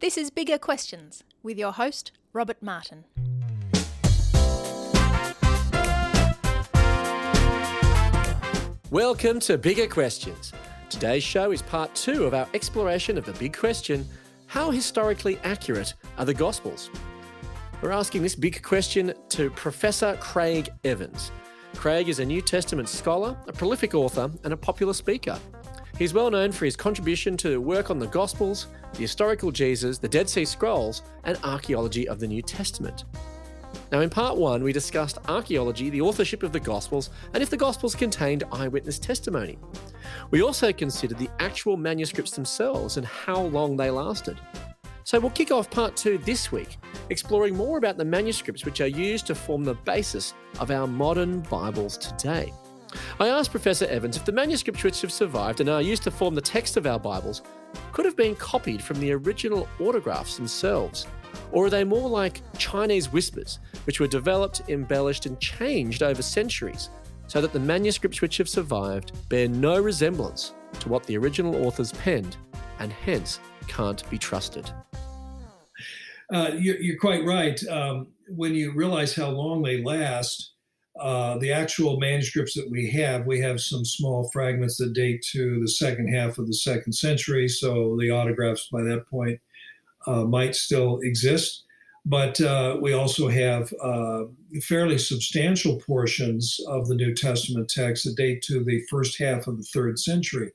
This is Bigger Questions with your host, Robert Martin. Welcome to Bigger Questions. Today's show is part two of our exploration of the big question how historically accurate are the Gospels? We're asking this big question to Professor Craig Evans. Craig is a New Testament scholar, a prolific author, and a popular speaker. He's well known for his contribution to work on the Gospels, the historical Jesus, the Dead Sea Scrolls, and archaeology of the New Testament. Now, in part one, we discussed archaeology, the authorship of the Gospels, and if the Gospels contained eyewitness testimony. We also considered the actual manuscripts themselves and how long they lasted. So we'll kick off part two this week, exploring more about the manuscripts which are used to form the basis of our modern Bibles today. I asked Professor Evans if the manuscripts which have survived and are used to form the text of our Bibles could have been copied from the original autographs themselves, or are they more like Chinese whispers, which were developed, embellished, and changed over centuries, so that the manuscripts which have survived bear no resemblance to what the original authors penned, and hence can't be trusted? Uh, you're, you're, quite right. Um, when you realize how long they last, uh, the actual manuscripts that we have, we have some small fragments that date to the second half of the second century. So the autographs by that point uh, might still exist. But uh, we also have uh, fairly substantial portions of the New Testament text that date to the first half of the third century.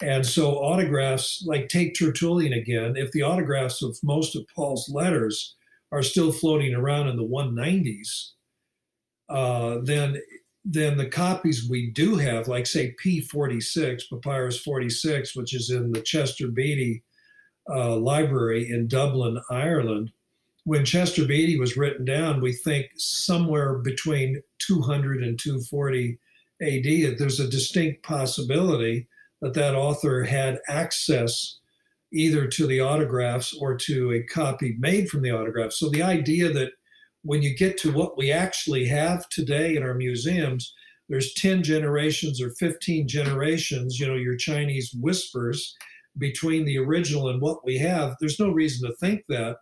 And so autographs, like take Tertullian again, if the autographs of most of Paul's letters are still floating around in the 190s, uh, then then the copies we do have, like say P46, Papyrus 46, which is in the Chester Beatty uh, Library in Dublin, Ireland, when Chester Beatty was written down, we think somewhere between 200 and 240 AD. There's a distinct possibility that that author had access either to the autographs or to a copy made from the autographs. So the idea that when you get to what we actually have today in our museums, there's 10 generations or 15 generations, you know, your Chinese whispers between the original and what we have. There's no reason to think that.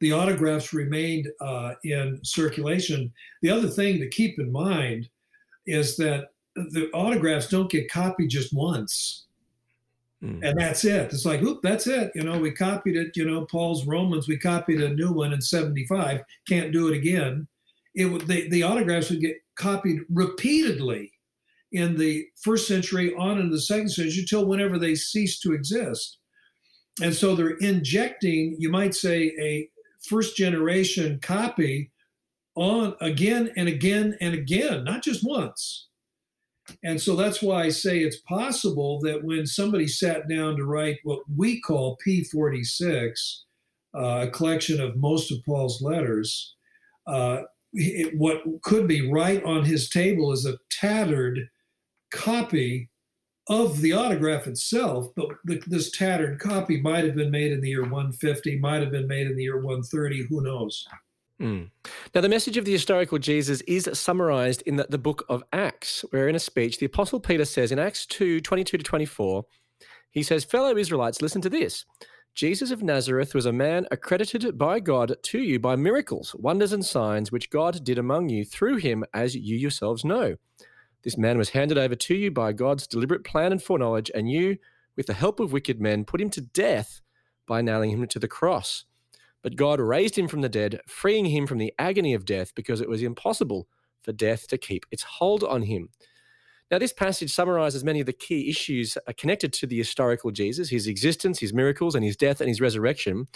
The autographs remained uh, in circulation. The other thing to keep in mind is that the autographs don't get copied just once. Mm. And that's it. It's like, oop, that's it. You know, we copied it, you know, Paul's Romans, we copied a new one in 75, can't do it again. It would the, the autographs would get copied repeatedly in the first century on in the second century until whenever they cease to exist. And so they're injecting, you might say, a first generation copy on again and again and again, not just once. And so that's why I say it's possible that when somebody sat down to write what we call P46, uh, a collection of most of Paul's letters, uh, it, what could be right on his table is a tattered copy of the autograph itself, but the, this tattered copy might have been made in the year 150, might have been made in the year 130, who knows? Mm. Now, the message of the historical Jesus is summarized in the, the book of Acts, where in a speech, the Apostle Peter says in Acts 2 22 to 24, he says, Fellow Israelites, listen to this. Jesus of Nazareth was a man accredited by God to you by miracles, wonders, and signs which God did among you through him, as you yourselves know. This man was handed over to you by God's deliberate plan and foreknowledge, and you, with the help of wicked men, put him to death by nailing him to the cross. But God raised him from the dead, freeing him from the agony of death because it was impossible for death to keep its hold on him. Now, this passage summarizes many of the key issues connected to the historical Jesus, his existence, his miracles, and his death and his resurrection.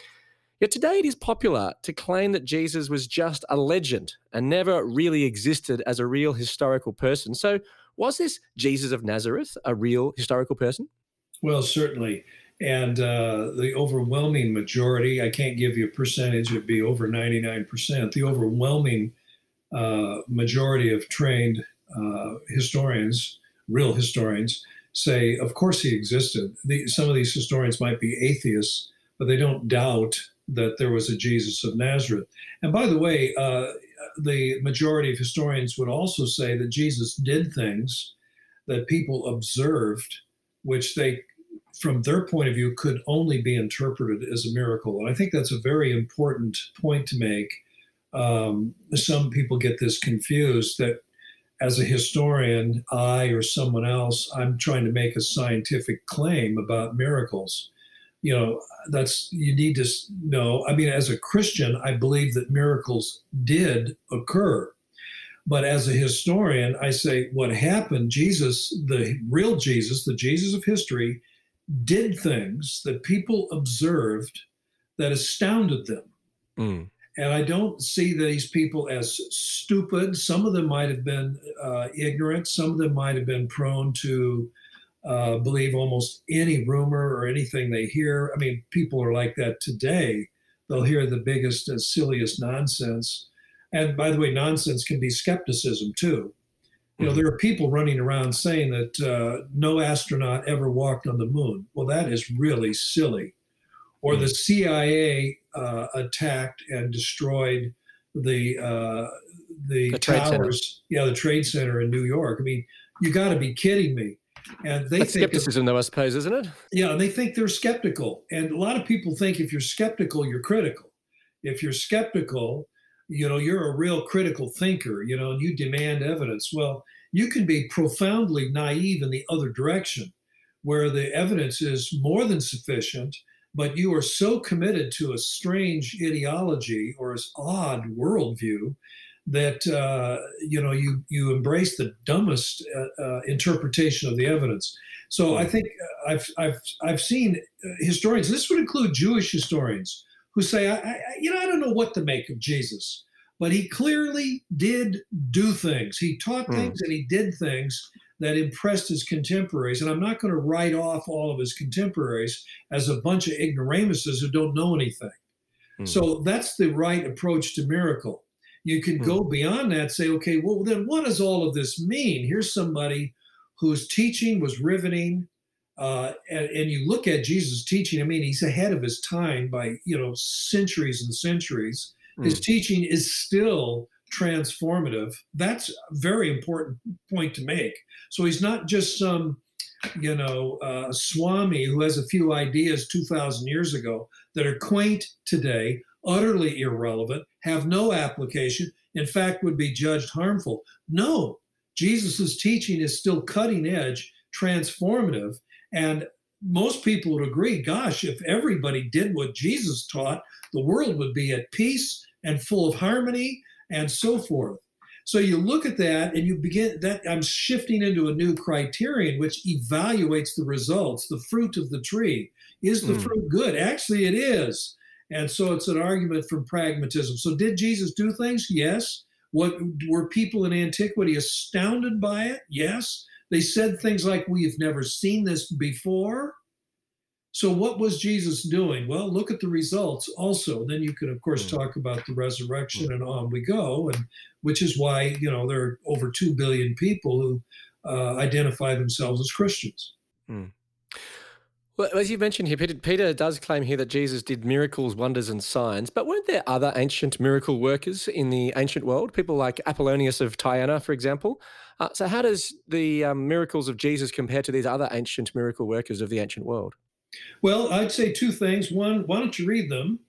Yet today it is popular to claim that Jesus was just a legend and never really existed as a real historical person. So, was this Jesus of Nazareth a real historical person? Well, certainly. And uh, the overwhelming majority, I can't give you a percentage, it'd be over 99%. The overwhelming uh, majority of trained uh, historians, real historians, say, of course he existed. The, some of these historians might be atheists, but they don't doubt that there was a Jesus of Nazareth. And by the way, uh, the majority of historians would also say that Jesus did things that people observed, which they from their point of view, could only be interpreted as a miracle. And I think that's a very important point to make. Um, some people get this confused that as a historian, I or someone else, I'm trying to make a scientific claim about miracles. You know, that's, you need to know. I mean, as a Christian, I believe that miracles did occur. But as a historian, I say what happened, Jesus, the real Jesus, the Jesus of history, did things that people observed that astounded them. Mm. And I don't see these people as stupid. Some of them might have been uh, ignorant. Some of them might have been prone to uh, believe almost any rumor or anything they hear. I mean, people are like that today. They'll hear the biggest and silliest nonsense. And by the way, nonsense can be skepticism too. You know, mm-hmm. there are people running around saying that uh, no astronaut ever walked on the moon. Well, that is really silly. Or the CIA uh, attacked and destroyed the uh, the, the towers. Yeah, the trade center in New York. I mean, you got to be kidding me. And they That's think skepticism, though, I suppose, isn't it? Yeah, and they think they're skeptical, and a lot of people think if you're skeptical, you're critical. If you're skeptical, you know, you're a real critical thinker. You know, and you demand evidence. Well, you can be profoundly naive in the other direction, where the evidence is more than sufficient but you are so committed to a strange ideology or an odd worldview that uh, you know you you embrace the dumbest uh, uh, interpretation of the evidence. So I hmm. think uh, I've I've I've seen uh, historians. This would include Jewish historians who say, I, I, you know, I don't know what to make of Jesus, but he clearly did do things. He taught mm. things and he did things that impressed his contemporaries. And I'm not going to write off all of his contemporaries as a bunch of ignoramuses who don't know anything. Mm. So that's the right approach to miracle. You can mm. go beyond that, say, okay, well, then what does all of this mean? Here's somebody whose teaching was riveting. Uh, and, and, you look at Jesus' teaching, I mean, he's ahead of his time by, you know, centuries and centuries. Mm. His teaching is still transformative. That's a very important point to make. So he's not just some, you know, uh, Swami who has a few ideas 2,000 years ago that are quaint today, utterly irrelevant, have no application, in fact, would be judged harmful. No, Jesus' teaching is still cutting edge, transformative, and most people would agree gosh, if everybody did what Jesus taught, the world would be at peace and full of harmony and so forth. So you look at that and you begin that I'm shifting into a new criterion which evaluates the results, the fruit of the tree. Is the mm. fruit good? Actually, it is. And so it's an argument from pragmatism. So did Jesus do things? Yes. What were people in antiquity astounded by it? Yes. They said things like, We've never seen this before. So, what was Jesus doing? Well, look at the results also. Then you can, of course, mm. talk about the resurrection and on we go, and which is why, you know, there are over 2 billion people who uh, identify themselves as Christians. Mm. Well, as you mentioned here, Peter, Peter, does claim here that Jesus did miracles, wonders, and signs. But weren't there other ancient miracle workers in the ancient world? People like Apollonius of Tyana, for example. Uh, so, how does the um, miracles of Jesus compare to these other ancient miracle workers of the ancient world? Well, I'd say two things. One, why don't you read them?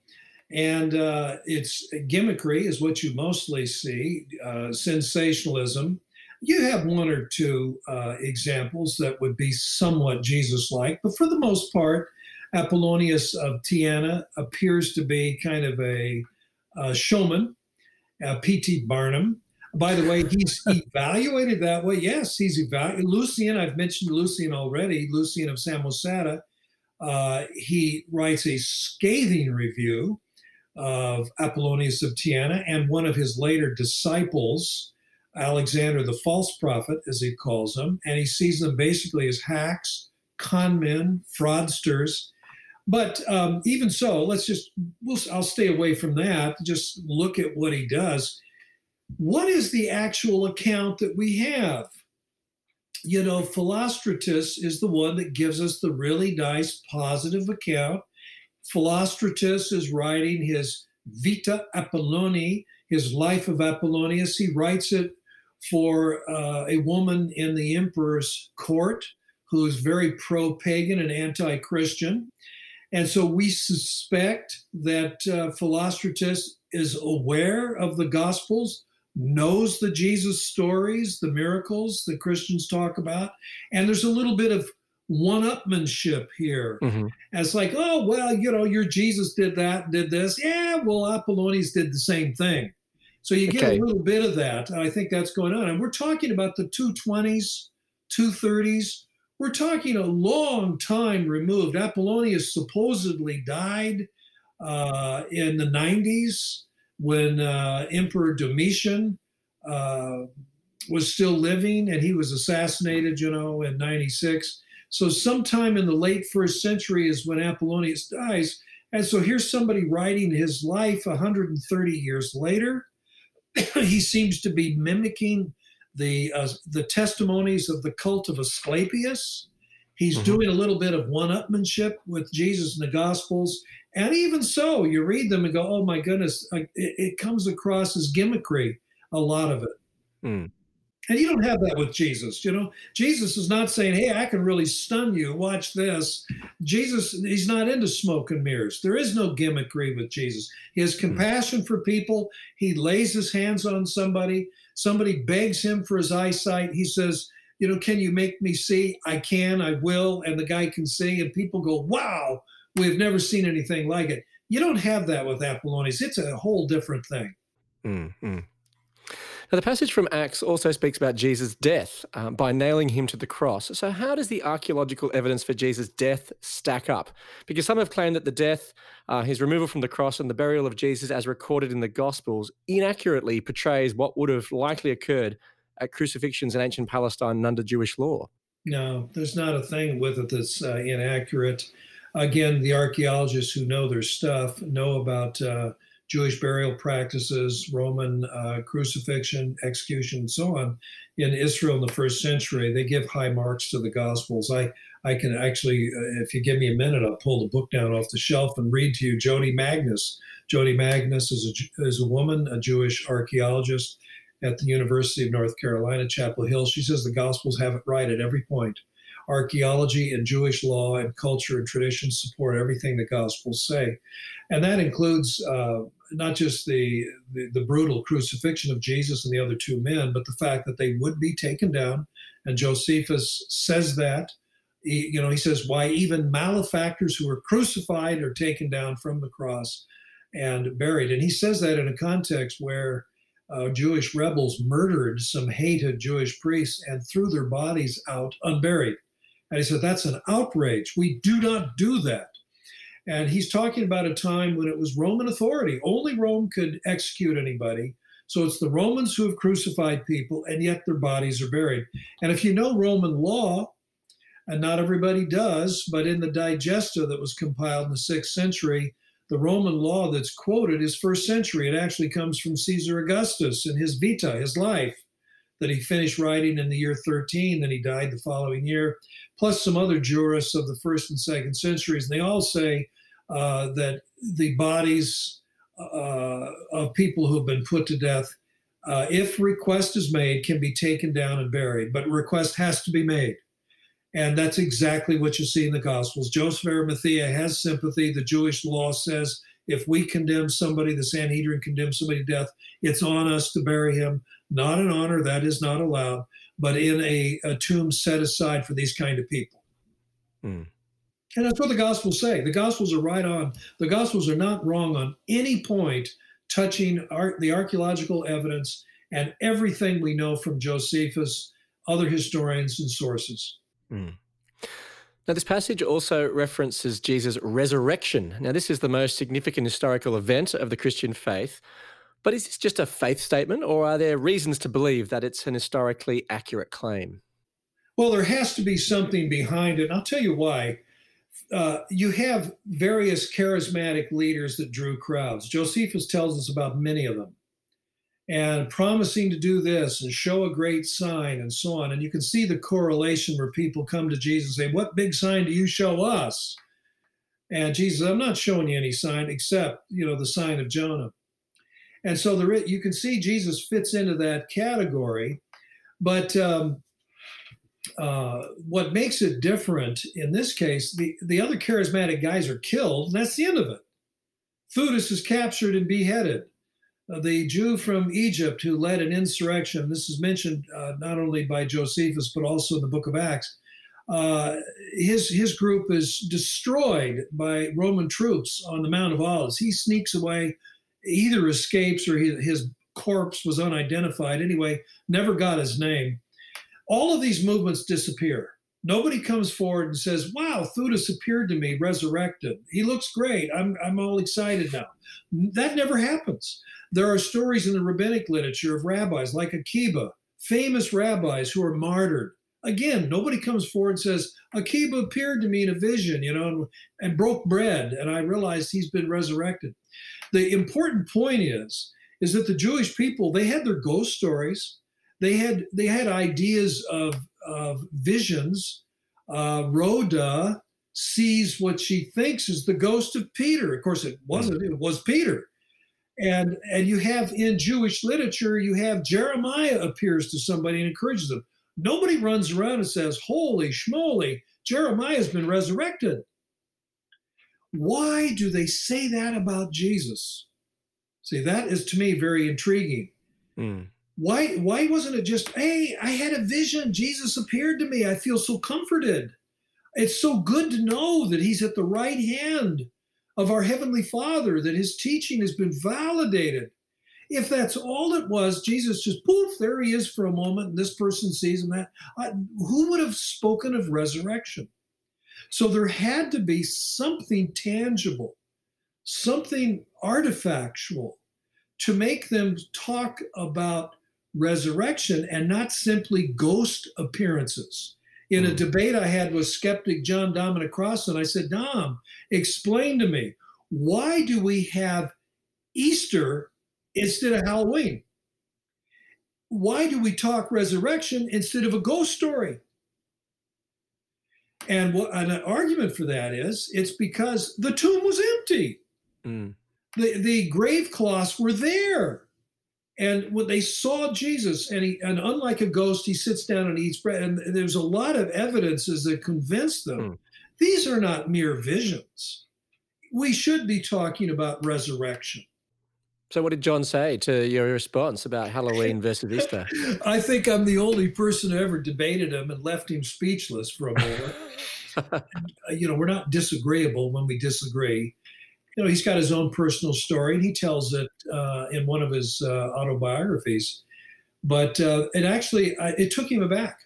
And uh, it's gimmickry is what you mostly see, uh, sensationalism. You have one or two uh, examples that would be somewhat Jesus-like, but for the most part, Apollonius of Tyana appears to be kind of a, a showman. P.T. Barnum, by the way, he's evaluated that way. Yes, he's evaluated. Lucian, I've mentioned Lucian already. Lucian of Samosata uh, he writes a scathing review of Apollonius of Tyana and one of his later disciples, Alexander the false prophet, as he calls them, and he sees them basically as hacks, con men, fraudsters. But um, even so, let's just, we'll, I'll stay away from that. Just look at what he does. What is the actual account that we have? you know, Philostratus is the one that gives us the really nice positive account. Philostratus is writing his Vita Apollonii, his life of Apollonius. He writes it for uh, a woman in the emperor's court who's very pro pagan and anti Christian. And so we suspect that uh, Philostratus is aware of the Gospels, knows the Jesus stories, the miracles that Christians talk about. And there's a little bit of one upmanship here. Mm-hmm. As like, oh, well, you know, your Jesus did that, did this. Yeah, well, Apollonius did the same thing. So you get okay. a little bit of that. I think that's going on. And we're talking about the 220s, 230s. We're talking a long time removed. Apollonius supposedly died uh, in the 90s when uh, Emperor Domitian uh, was still living and he was assassinated, you know, in 96. So sometime in the late first century is when Apollonius dies. And so here's somebody writing his life 130 years later. he seems to be mimicking the uh, the testimonies of the cult of Asclepius. He's mm-hmm. doing a little bit of one-upmanship with Jesus in the Gospels, and even so, you read them and go, "Oh my goodness!" It, it comes across as gimmickry, a lot of it. Mm. And you don't have that with Jesus. You know, Jesus is not saying, Hey, I can really stun you. Watch this. Jesus, he's not into smoke and mirrors. There is no gimmickry with Jesus. He has hmm. compassion for people. He lays his hands on somebody. Somebody begs him for his eyesight. He says, You know, can you make me see? I can, I will. And the guy can see. And people go, Wow, we've never seen anything like it. You don't have that with Apollonius. It's a whole different thing. Mm-hmm. Now, the passage from Acts also speaks about Jesus' death um, by nailing him to the cross. So, how does the archaeological evidence for Jesus' death stack up? Because some have claimed that the death, uh, his removal from the cross, and the burial of Jesus, as recorded in the Gospels, inaccurately portrays what would have likely occurred at crucifixions in ancient Palestine and under Jewish law. No, there's not a thing with it that's uh, inaccurate. Again, the archaeologists who know their stuff know about. Uh, Jewish burial practices, Roman uh, crucifixion, execution, and so on in Israel in the first century. They give high marks to the Gospels. I, I can actually, uh, if you give me a minute, I'll pull the book down off the shelf and read to you Jodi Magness. Jodi Magness is a, is a woman, a Jewish archaeologist at the University of North Carolina, Chapel Hill. She says the Gospels have it right at every point. Archaeology and Jewish law and culture and tradition support everything the Gospels say. And that includes uh, not just the, the, the brutal crucifixion of Jesus and the other two men, but the fact that they would be taken down. And Josephus says that. He, you know, he says, why even malefactors who are crucified are taken down from the cross and buried. And he says that in a context where uh, Jewish rebels murdered some hated Jewish priests and threw their bodies out unburied. And he said, that's an outrage. We do not do that. And he's talking about a time when it was Roman authority. Only Rome could execute anybody. So it's the Romans who have crucified people, and yet their bodies are buried. And if you know Roman law, and not everybody does, but in the Digesta that was compiled in the sixth century, the Roman law that's quoted is first century. It actually comes from Caesar Augustus in his Vita, his life, that he finished writing in the year 13, then he died the following year, plus some other jurists of the first and second centuries. And they all say uh, that the bodies uh, of people who have been put to death, uh, if request is made, can be taken down and buried, but request has to be made. And that's exactly what you see in the Gospels. Joseph Arimathea has sympathy. The Jewish law says if we condemn somebody, the Sanhedrin condemns somebody to death, it's on us to bury him. Not an honor, that is not allowed, but in a, a tomb set aside for these kind of people. Mm. And that's what the Gospels say. The Gospels are right on. The Gospels are not wrong on any point touching the archaeological evidence and everything we know from Josephus, other historians, and sources. Mm. Now, this passage also references Jesus' resurrection. Now, this is the most significant historical event of the Christian faith. But is this just a faith statement, or are there reasons to believe that it's an historically accurate claim? Well, there has to be something behind it. And I'll tell you why uh, you have various charismatic leaders that drew crowds. Josephus tells us about many of them and promising to do this and show a great sign and so on. And you can see the correlation where people come to Jesus and say, What big sign do you show us? And Jesus, I'm not showing you any sign except, you know, the sign of Jonah. And so the, you can see Jesus fits into that category. But um, uh, what makes it different in this case, the, the other charismatic guys are killed, and that's the end of it. Theudas is captured and beheaded. Uh, the Jew from Egypt who led an insurrection, this is mentioned uh, not only by Josephus, but also in the book of Acts. Uh, his, his group is destroyed by Roman troops on the Mount of Olives. He sneaks away, either escapes or his, his corpse was unidentified. Anyway, never got his name. All of these movements disappear. Nobody comes forward and says, Wow, Theudas appeared to me resurrected. He looks great. I'm, I'm all excited now. That never happens. There are stories in the rabbinic literature of rabbis like Akiba, famous rabbis who are martyred. Again, nobody comes forward and says, Akiba appeared to me in a vision, you know, and, and broke bread, and I realized he's been resurrected. The important point is, is that the Jewish people, they had their ghost stories. They had they had ideas of, of visions. Uh, Rhoda sees what she thinks is the ghost of Peter. Of course, it wasn't. It was Peter. And and you have in Jewish literature, you have Jeremiah appears to somebody and encourages them. Nobody runs around and says, "Holy schmoly, Jeremiah's been resurrected." Why do they say that about Jesus? See, that is to me very intriguing. Mm. Why why wasn't it just, hey, I had a vision. Jesus appeared to me. I feel so comforted. It's so good to know that he's at the right hand of our Heavenly Father, that his teaching has been validated. If that's all it was, Jesus just poof, there he is for a moment, and this person sees him. That I, who would have spoken of resurrection? So there had to be something tangible, something artifactual to make them talk about resurrection and not simply ghost appearances. In a hmm. debate I had with skeptic John Dominic Crossan, I said, Dom, explain to me, why do we have Easter instead of Halloween? Why do we talk resurrection instead of a ghost story? And what an argument for that is it's because the tomb was empty. Mm. The, the grave cloths were there. And when they saw Jesus, and he, and unlike a ghost, he sits down and eats bread. And there's a lot of evidences that convince them mm. these are not mere visions. We should be talking about resurrection. So, what did John say to your response about Halloween versus Easter? I think I'm the only person who ever debated him and left him speechless for a moment. you know, we're not disagreeable when we disagree you know, he's got his own personal story, and he tells it uh, in one of his uh, autobiographies. But uh, it actually it took him aback.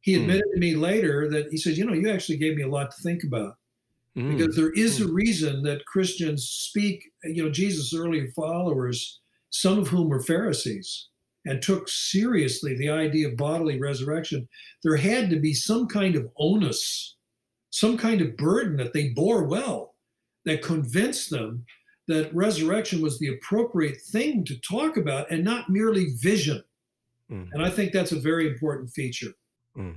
He hmm. admitted mm. to me later that he said, "You know, you actually gave me a lot to think about." Mm. Because there is mm. a reason that Christians speak, you know, Jesus' early followers, some of whom were Pharisees, and took seriously the idea of bodily resurrection. There had to be some kind of onus, some kind of burden that they bore well that convinced them that resurrection was the appropriate thing to talk about and not merely vision. Mm. And I think that's a very important feature. Mm.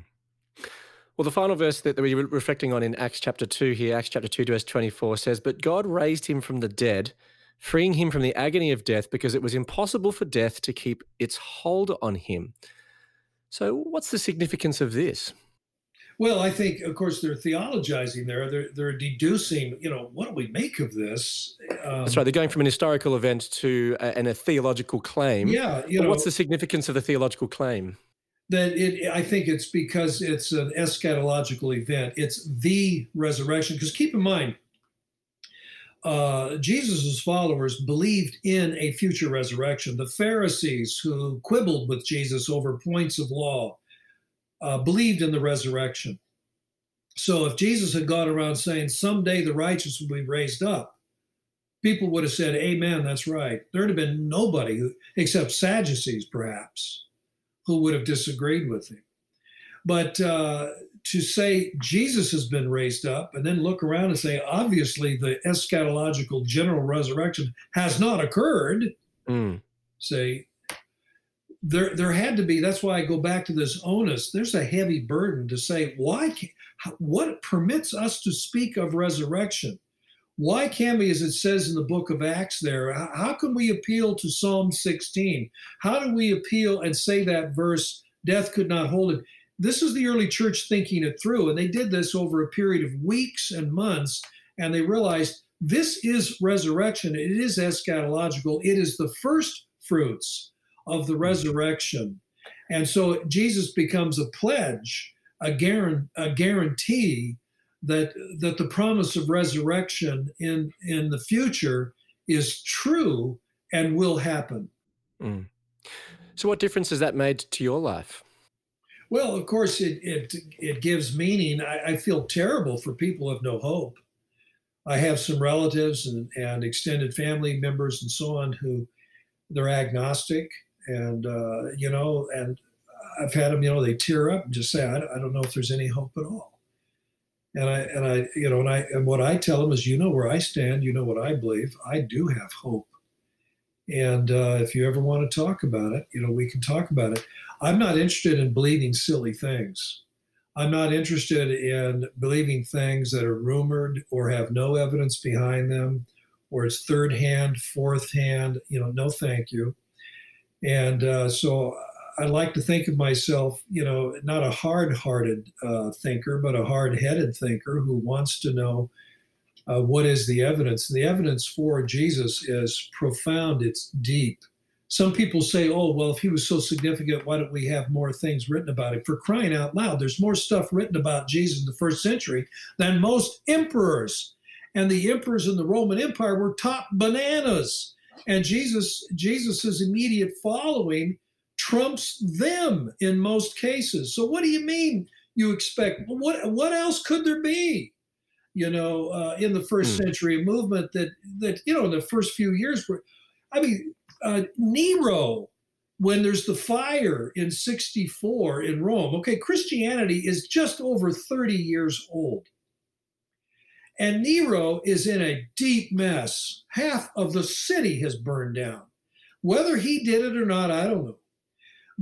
Well, the final verse that we're reflecting on in Acts chapter 2 here, Acts chapter 2, verse 24 says, But God raised him from the dead, freeing him from the agony of death because it was impossible for death to keep its hold on him. So, what's the significance of this? Well, I think, of course, they're theologizing there. They're, they're deducing, you know, what do we make of this? Um, That's right. They're going from an historical event to a, and a theological claim. Yeah. You know, what's the significance of the theological claim? That it, I think it's because it's an eschatological event. It's the resurrection. Because keep in mind, uh, Jesus' followers believed in a future resurrection. The Pharisees who quibbled with Jesus over points of law uh, believed in the resurrection. So if Jesus had gone around saying, someday the righteous will be raised up, people would have said, Amen, that's right. There'd have been nobody, who, except Sadducees perhaps, who would have disagreed with him. But uh, to say Jesus has been raised up and then look around and say, obviously, the eschatological general resurrection has not occurred, mm. say, there there had to be that's why i go back to this onus there's a heavy burden to say why can, what permits us to speak of resurrection why can we as it says in the book of acts there how can we appeal to psalm 16 how do we appeal and say that verse death could not hold it this is the early church thinking it through. And they did this over a period of weeks and months. And they realized this is resurrection. It is eschatological. It is the first fruits of the resurrection. And so Jesus becomes a pledge, a, guarantee, a guarantee that that the promise of resurrection in in the future is true and will happen. Mm. So, what difference has that made to your life? Well, of course, it it it gives meaning. I, I feel terrible for people who have no hope. I have some relatives and, and extended family members and so on who they're agnostic, and uh, you know, and I've had them, you know, they tear up and just say, I, I don't know if there's any hope at all. And I and I, you know, and I and what I tell them is, you know where I stand, you know what I believe. I do have hope. And uh, if you ever want to talk about it, you know, we can talk about it. I'm not interested in believing silly things. I'm not interested in believing things that are rumored or have no evidence behind them, or it's third hand, fourth hand. You know, no, thank you. And uh, so I like to think of myself, you know, not a hard-hearted uh, thinker, but a hard-headed thinker who wants to know uh, what is the evidence. And the evidence for Jesus is profound. It's deep. Some people say, "Oh, well, if he was so significant, why don't we have more things written about him?" For crying out loud, there's more stuff written about Jesus in the first century than most emperors. And the emperors in the Roman Empire were top bananas. And Jesus, Jesus's immediate following trumps them in most cases. So what do you mean you expect what what else could there be? You know, uh, in the first hmm. century, movement that that you know in the first few years were, I mean, uh, Nero, when there's the fire in 64 in Rome. Okay, Christianity is just over 30 years old. And Nero is in a deep mess. Half of the city has burned down. Whether he did it or not, I don't know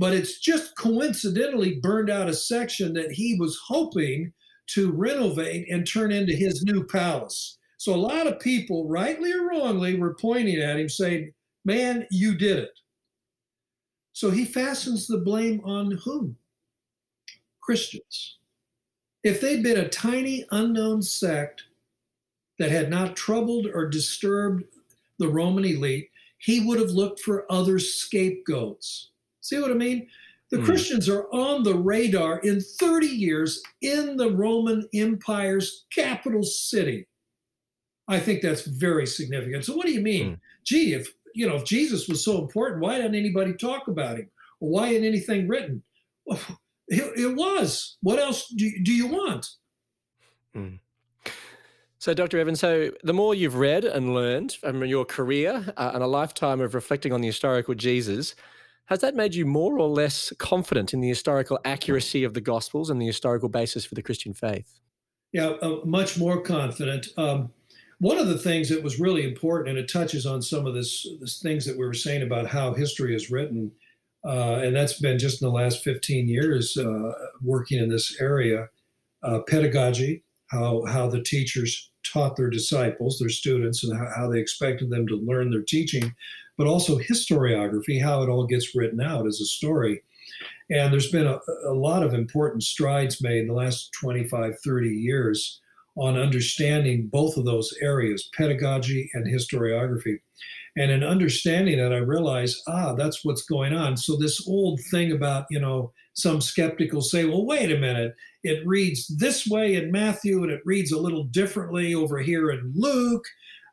but it's just coincidentally burned out a section that he was hoping to renovate and turn into his new palace. So a lot of people, rightly or wrongly, were pointing at him saying, Man, you did it. So he fastens the blame on whom? Christians. If they'd been a tiny unknown sect that had not troubled or disturbed the Roman elite, he would have looked for other scapegoats. See what I mean? The mm. Christians are on the radar in 30 years in the Roman Empire's capital city. I think that's very significant. So what do you mean? Mm. Gee, if you know if Jesus was so important, why didn't anybody talk about him? Or why isn't anything written? Well, it, it, was. What else do, do you want? Mm. So, Dr. Evans, so the more you've read and learned from your career uh, and a lifetime of reflecting on the historical Jesus, has that made you more or less confident in the historical accuracy of the Gospels and the historical basis for the Christian faith? Yeah, uh, much more confident. Um, one of the things that was really important, and it touches on some of this, this things that we were saying about how history is written, uh, and that's been just in the last 15 years uh, working in this area. Uh, pedagogy, how how the teachers taught their disciples, their students, and how, how they expected them to learn their teaching but also historiography, how it all gets written out as a story. And there's been a, a lot of important strides made in the last 25, 30 years on understanding both of those areas, pedagogy and historiography. And in understanding it, I realized, ah, that's what's going on. So this old thing about, you know, some skeptical say, well, wait a minute, it reads this way in Matthew and it reads a little differently over here in Luke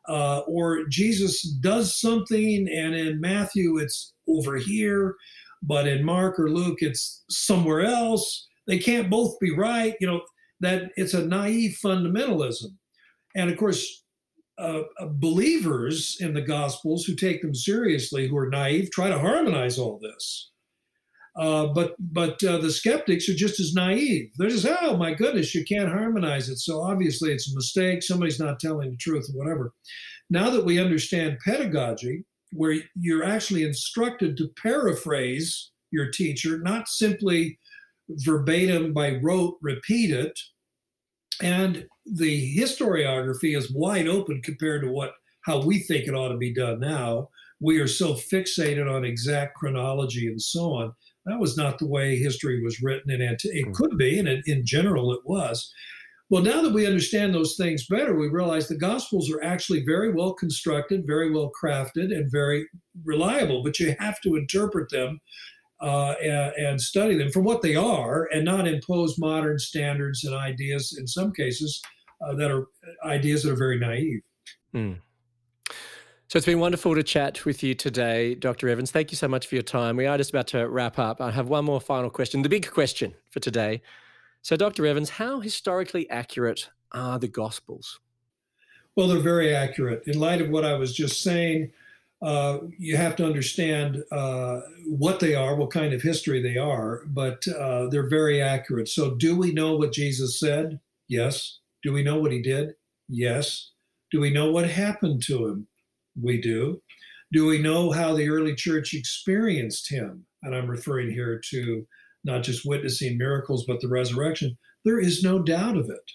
uh, or Jesus does something and in Matthew it's over here, but in Mark or Luke it's somewhere else. They can't both be right. You know, that it's a naive fundamentalism. And of course, uh, uh believers in the Gospels who take them seriously, who are naive, try to harmonize all this. Uh, but but uh, the skeptics are just as naive. They're just, oh my goodness, you can't harmonize it. So obviously it's a mistake. Somebody's not telling the truth, or whatever. Now that we understand pedagogy, where you're actually instructed to paraphrase your teacher, not simply verbatim by rote repeat it, and the historiography is wide open compared to what how we think it ought to be done now. We are so fixated on exact chronology and so on That was not the way history was written, and it Mm. could be, and it, in general, it was. Well, now that we understand those things better, we realize the Gospels are actually very well constructed, very well crafted, and very reliable. But you have to interpret them uh, and, and study them for what they are, and not impose modern standards and ideas. In some cases, uh, that are ideas that are very naive. Mm. So it's been wonderful to chat with you today, Dr. Evans. Thank you so much for your time. We are just about to wrap up. I have one more final question, the big question for today. So, Dr. Evans, how historically accurate are the Gospels? Well, they're very accurate. In light of what I was just saying, uh, you have to understand uh, what they are, what kind of history they are, but uh, they're very accurate. So, do we know what Jesus said? Yes. Do we know what he did? Yes. Do we know what happened to him? We do. Do we know how the early church experienced him? And I'm referring here to not just witnessing miracles, but the resurrection. There is no doubt of it.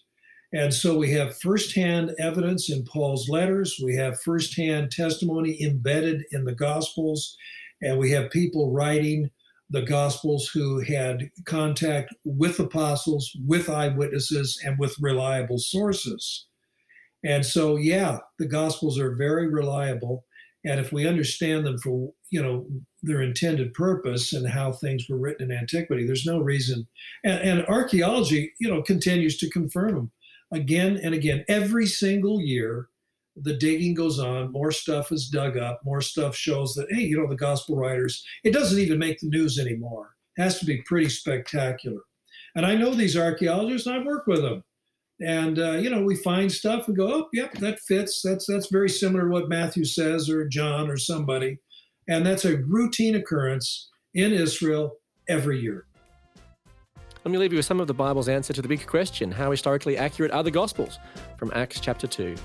And so we have firsthand evidence in Paul's letters. We have firsthand testimony embedded in the Gospels. And we have people writing the Gospels who had contact with apostles, with eyewitnesses, and with reliable sources. And so, yeah, the Gospels are very reliable. And if we understand them for, you know, their intended purpose and how things were written in antiquity, there's no reason. And, and archaeology, you know, continues to confirm them again and again. Every single year, the digging goes on, more stuff is dug up, more stuff shows that, hey, you know, the gospel writers, it doesn't even make the news anymore. It has to be pretty spectacular. And I know these archaeologists, and I've worked with them. And uh, you know, we find stuff and go, oh, yep, that fits. That's that's very similar to what Matthew says, or John, or somebody. And that's a routine occurrence in Israel every year. Let me leave you with some of the Bible's answer to the big question how historically accurate are the Gospels? From Acts chapter 2.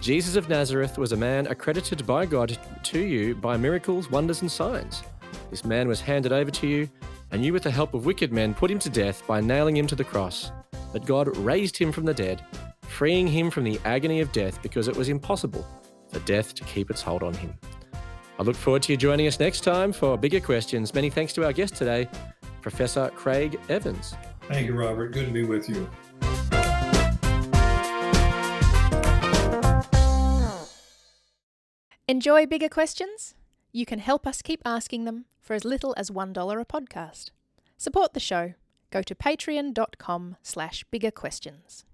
Jesus of Nazareth was a man accredited by God to you by miracles, wonders, and signs. This man was handed over to you, and you, with the help of wicked men, put him to death by nailing him to the cross. But God raised him from the dead, freeing him from the agony of death because it was impossible for death to keep its hold on him. I look forward to you joining us next time for bigger questions. Many thanks to our guest today, Professor Craig Evans. Thank you, Robert. Good to be with you. Enjoy bigger questions? You can help us keep asking them for as little as $1 a podcast. Support the show. Go to patreon.com slash bigger questions.